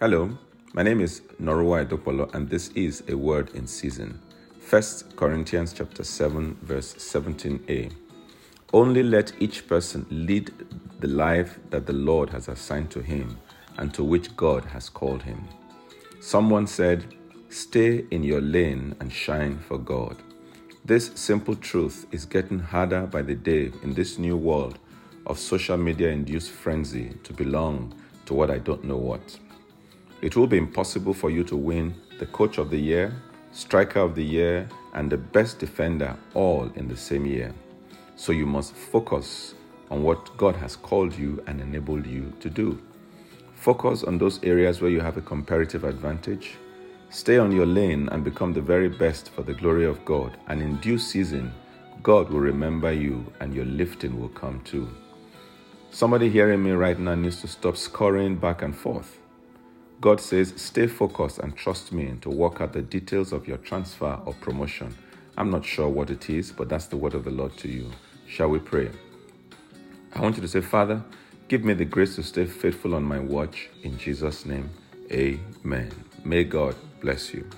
Hello, my name is Norua Edopolo, and this is a word in season. 1 Corinthians chapter 7, verse 17a. Only let each person lead the life that the Lord has assigned to him and to which God has called him. Someone said, Stay in your lane and shine for God. This simple truth is getting harder by the day in this new world of social media induced frenzy to belong to what I don't know what. It will be impossible for you to win the coach of the year, striker of the year, and the best defender all in the same year. So you must focus on what God has called you and enabled you to do. Focus on those areas where you have a comparative advantage. Stay on your lane and become the very best for the glory of God. And in due season, God will remember you and your lifting will come too. Somebody hearing me right now needs to stop scoring back and forth. God says, stay focused and trust me to work out the details of your transfer or promotion. I'm not sure what it is, but that's the word of the Lord to you. Shall we pray? I want you to say, Father, give me the grace to stay faithful on my watch. In Jesus' name, amen. May God bless you.